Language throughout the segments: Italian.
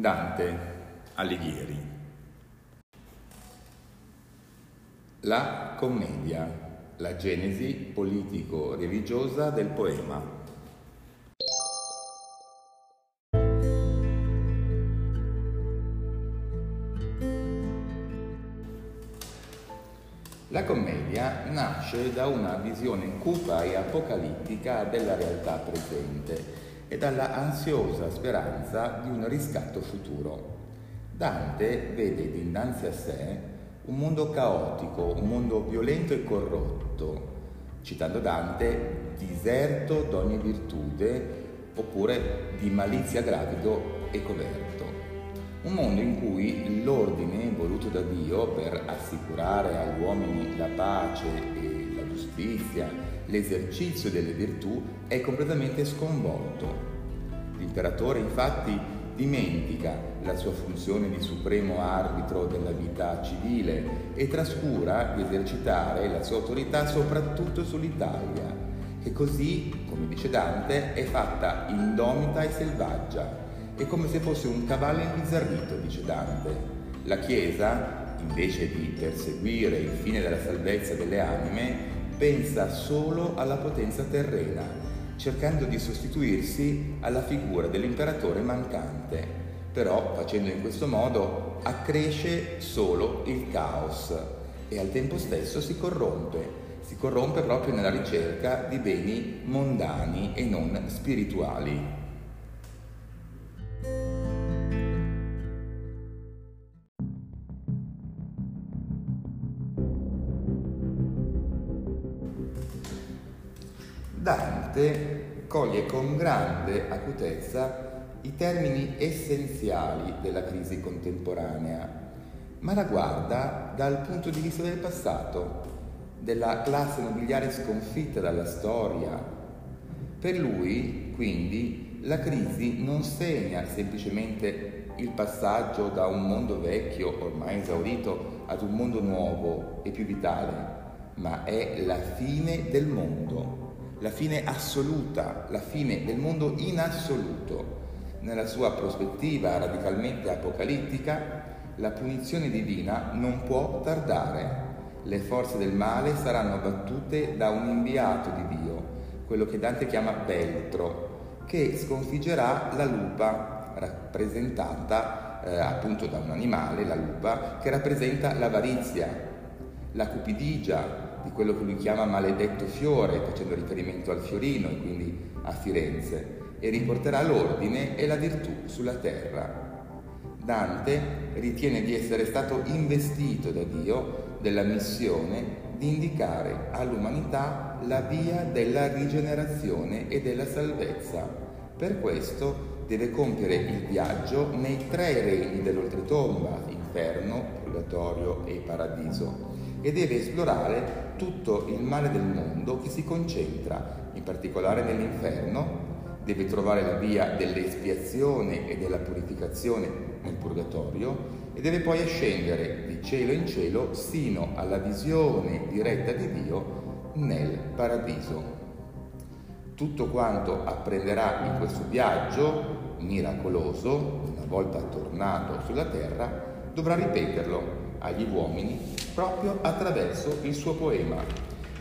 Dante Alighieri. La commedia, la genesi politico-religiosa del poema. La commedia nasce da una visione cupa e apocalittica della realtà presente e dalla ansiosa speranza di un riscatto futuro. Dante vede dinanzi a sé un mondo caotico, un mondo violento e corrotto, citando Dante, diserto d'ogni virtute oppure di malizia gravido e coperto. Un mondo in cui l'ordine voluto da Dio per assicurare agli uomini la pace e giustizia l'esercizio delle virtù è completamente sconvolto. L'imperatore infatti dimentica la sua funzione di supremo arbitro della vita civile e trascura di esercitare la sua autorità soprattutto sull'Italia, che così, come dice Dante, è fatta indomita e selvaggia. È come se fosse un cavallo imbizzarrito, dice Dante. La Chiesa, invece di perseguire il fine della salvezza delle anime, pensa solo alla potenza terrena, cercando di sostituirsi alla figura dell'imperatore mancante. Però facendo in questo modo accresce solo il caos e al tempo stesso si corrompe, si corrompe proprio nella ricerca di beni mondani e non spirituali. Coglie con grande acutezza i termini essenziali della crisi contemporanea, ma la guarda dal punto di vista del passato, della classe nobiliare sconfitta dalla storia. Per lui, quindi, la crisi non segna semplicemente il passaggio da un mondo vecchio, ormai esaurito, ad un mondo nuovo e più vitale, ma è la fine del mondo la fine assoluta, la fine del mondo in assoluto. Nella sua prospettiva radicalmente apocalittica, la punizione divina non può tardare. Le forze del male saranno battute da un inviato di Dio, quello che Dante chiama Beltro, che sconfiggerà la lupa, rappresentata eh, appunto da un animale, la lupa, che rappresenta l'avarizia, la cupidigia, di quello che lui chiama maledetto fiore, facendo riferimento al fiorino e quindi a Firenze, e riporterà l'ordine e la virtù sulla terra. Dante ritiene di essere stato investito da Dio della missione di indicare all'umanità la via della rigenerazione e della salvezza. Per questo deve compiere il viaggio nei tre regni dell'oltretomba, inferno, purgatorio e paradiso e deve esplorare tutto il male del mondo che si concentra in particolare nell'inferno, deve trovare la via dell'espiazione e della purificazione nel purgatorio e deve poi ascendere di cielo in cielo sino alla visione diretta di Dio nel paradiso. Tutto quanto apprenderà in questo viaggio miracoloso, una volta tornato sulla terra, dovrà ripeterlo agli uomini proprio attraverso il suo poema,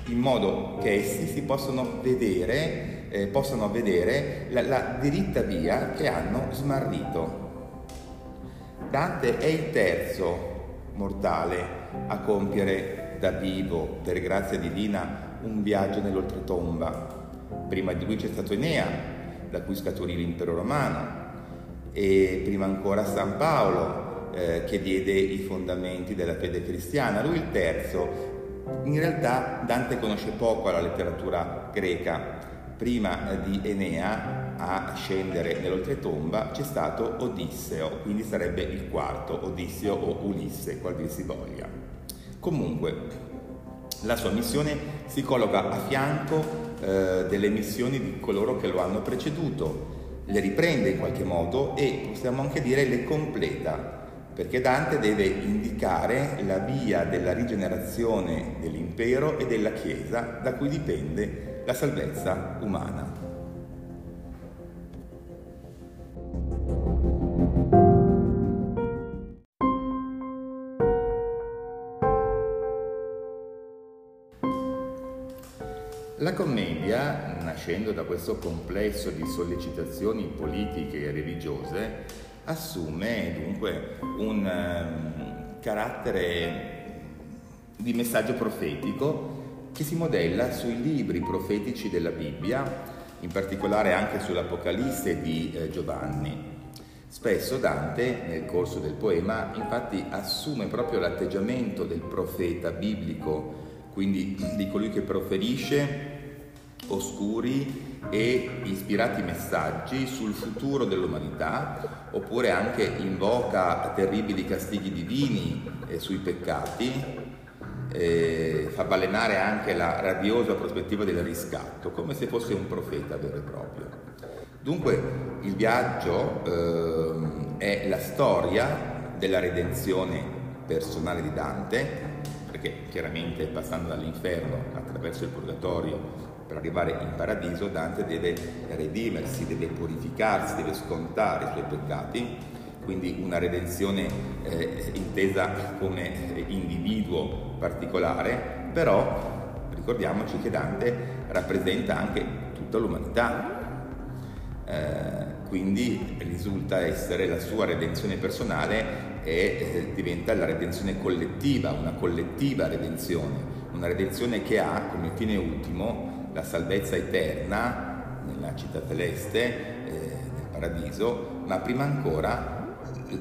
in modo che essi si possano vedere, eh, possano vedere la, la diritta via che hanno smarrito. Dante è il terzo mortale a compiere da vivo, per grazia divina, un viaggio nell'oltretomba. Prima di lui c'è stato Enea, da cui scaturì l'impero romano, e prima ancora San Paolo, eh, che diede i fondamenti della fede cristiana. Lui il terzo. In realtà Dante conosce poco la letteratura greca. Prima eh, di Enea a scendere nell'oltretomba c'è stato Odisseo, quindi sarebbe il quarto, Odisseo o Ulisse, qual dir si voglia. Comunque, la sua missione si colloca a fianco eh, delle missioni di coloro che lo hanno preceduto, le riprende in qualche modo e possiamo anche dire le completa perché Dante deve indicare la via della rigenerazione dell'impero e della Chiesa da cui dipende la salvezza umana. La commedia, nascendo da questo complesso di sollecitazioni politiche e religiose, assume dunque un um, carattere di messaggio profetico che si modella sui libri profetici della Bibbia, in particolare anche sull'Apocalisse di eh, Giovanni. Spesso Dante, nel corso del poema, infatti assume proprio l'atteggiamento del profeta biblico, quindi di colui che proferisce oscuri e ispirati messaggi sul futuro dell'umanità, oppure anche invoca terribili castighi divini eh, sui peccati, eh, fa balenare anche la radiosa prospettiva del riscatto, come se fosse un profeta vero e proprio. Dunque il viaggio eh, è la storia della redenzione personale di Dante, perché chiaramente passando dall'inferno attraverso il purgatorio per arrivare in paradiso, Dante deve redimersi, deve purificarsi, deve scontare i suoi peccati, quindi una redenzione eh, intesa come individuo particolare, però ricordiamoci che Dante rappresenta anche tutta l'umanità, eh, quindi risulta essere la sua redenzione personale e eh, diventa la redenzione collettiva, una collettiva redenzione, una redenzione che ha come fine ultimo la salvezza eterna nella città celeste, eh, nel paradiso, ma prima ancora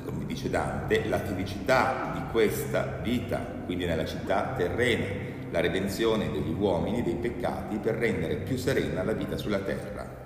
come dice Dante, la felicità di questa vita, quindi nella città terrena, la redenzione degli uomini dei peccati per rendere più serena la vita sulla terra.